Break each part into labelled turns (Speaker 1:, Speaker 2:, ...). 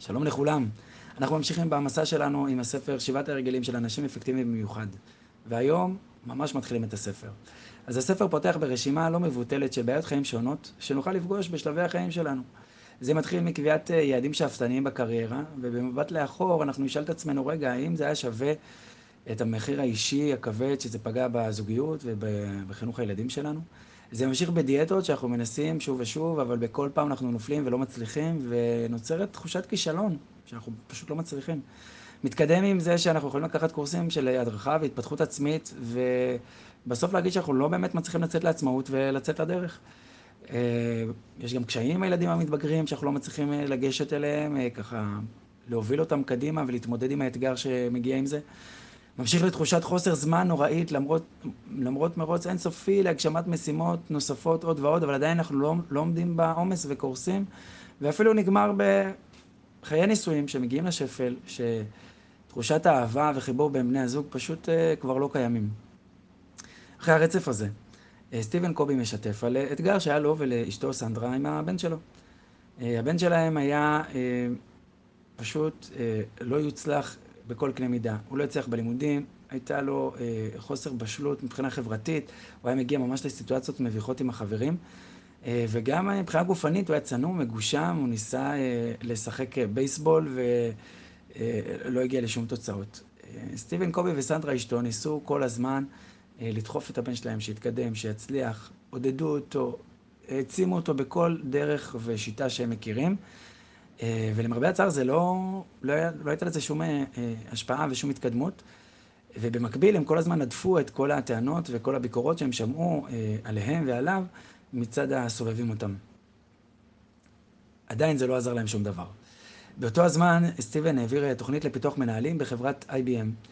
Speaker 1: שלום לכולם. אנחנו ממשיכים במסע שלנו עם הספר שבעת הרגלים של אנשים אפקטיביים במיוחד. והיום ממש מתחילים את הספר. אז הספר פותח ברשימה לא מבוטלת של בעיות חיים שונות, שנוכל לפגוש בשלבי החיים שלנו. זה מתחיל מקביעת אה, יעדים שאפתניים בקריירה, ובמבט לאחור אנחנו נשאל את עצמנו, רגע, האם זה היה שווה את המחיר האישי הכבד שזה פגע בזוגיות ובחינוך הילדים שלנו? זה ממשיך בדיאטות שאנחנו מנסים שוב ושוב, אבל בכל פעם אנחנו נופלים ולא מצליחים, ונוצרת תחושת כישלון, שאנחנו פשוט לא מצליחים. מתקדם עם זה שאנחנו יכולים לקחת קורסים של הדרכה והתפתחות עצמית, ובסוף להגיד שאנחנו לא באמת מצליחים לצאת לעצמאות ולצאת לדרך. אה, יש גם קשיים עם הילדים המתבגרים שאנחנו לא מצליחים אה, לגשת אליהם, אה, ככה להוביל אותם קדימה ולהתמודד עם האתגר שמגיע עם זה. ממשיך לתחושת חוסר זמן נוראית, למרות, למרות מרוץ אינסופי להגשמת משימות נוספות עוד ועוד, אבל עדיין אנחנו לא, לא עומדים בעומס וקורסים, ואפילו נגמר בחיי נישואים שמגיעים לשפל, שתחושת האהבה וחיבור בין בני הזוג פשוט uh, כבר לא קיימים. אחרי הרצף הזה, uh, סטיבן קובי משתף על uh, אתגר שהיה לו ולאשתו סנדרה עם הבן שלו. Uh, הבן שלהם היה uh, פשוט uh, לא יוצלח בכל קנה מידה. הוא לא הצליח בלימודים, הייתה לו אה, חוסר בשלות מבחינה חברתית, הוא היה מגיע ממש לסיטואציות מביכות עם החברים. אה, וגם אה, מבחינה גופנית הוא היה צנום, מגושם, הוא ניסה אה, לשחק אה, בייסבול ולא אה, הגיע לשום תוצאות. אה, סטיבן קובי וסנדרה אשתו ניסו כל הזמן אה, לדחוף את הבן שלהם, שיתקדם, שיצליח, עודדו אותו, העצימו אותו בכל דרך ושיטה שהם מכירים. אה, ולמרבה הצער זה לא, לא, לא הייתה לזה שום אה, השפעה ושום התקדמות. ובמקביל הם כל הזמן הדפו את כל הטענות וכל הביקורות שהם שמעו אה, עליהם ועליו מצד הסובבים אותם. עדיין זה לא עזר להם שום דבר. באותו הזמן סטיבן העביר תוכנית לפיתוח מנהלים בחברת IBM,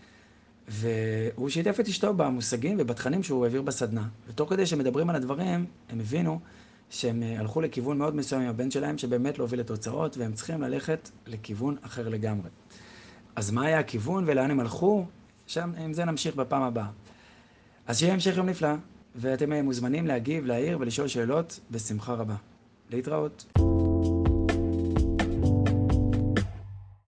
Speaker 1: והוא שיתף את אשתו במושגים ובתכנים שהוא העביר בסדנה. ותוך כדי שמדברים על הדברים, הם הבינו שהם אה, הלכו לכיוון מאוד מסוים עם הבן שלהם, שבאמת לא הוביל לתוצאות, והם צריכים ללכת לכיוון אחר לגמרי. אז מה היה הכיוון ולאן הם הלכו? שם, עם זה נמשיך בפעם הבאה. אז שיהיה המשך יום נפלא, ואתם אה, מוזמנים להגיב, להעיר ולשאול שאלות בשמחה רבה. להתראות.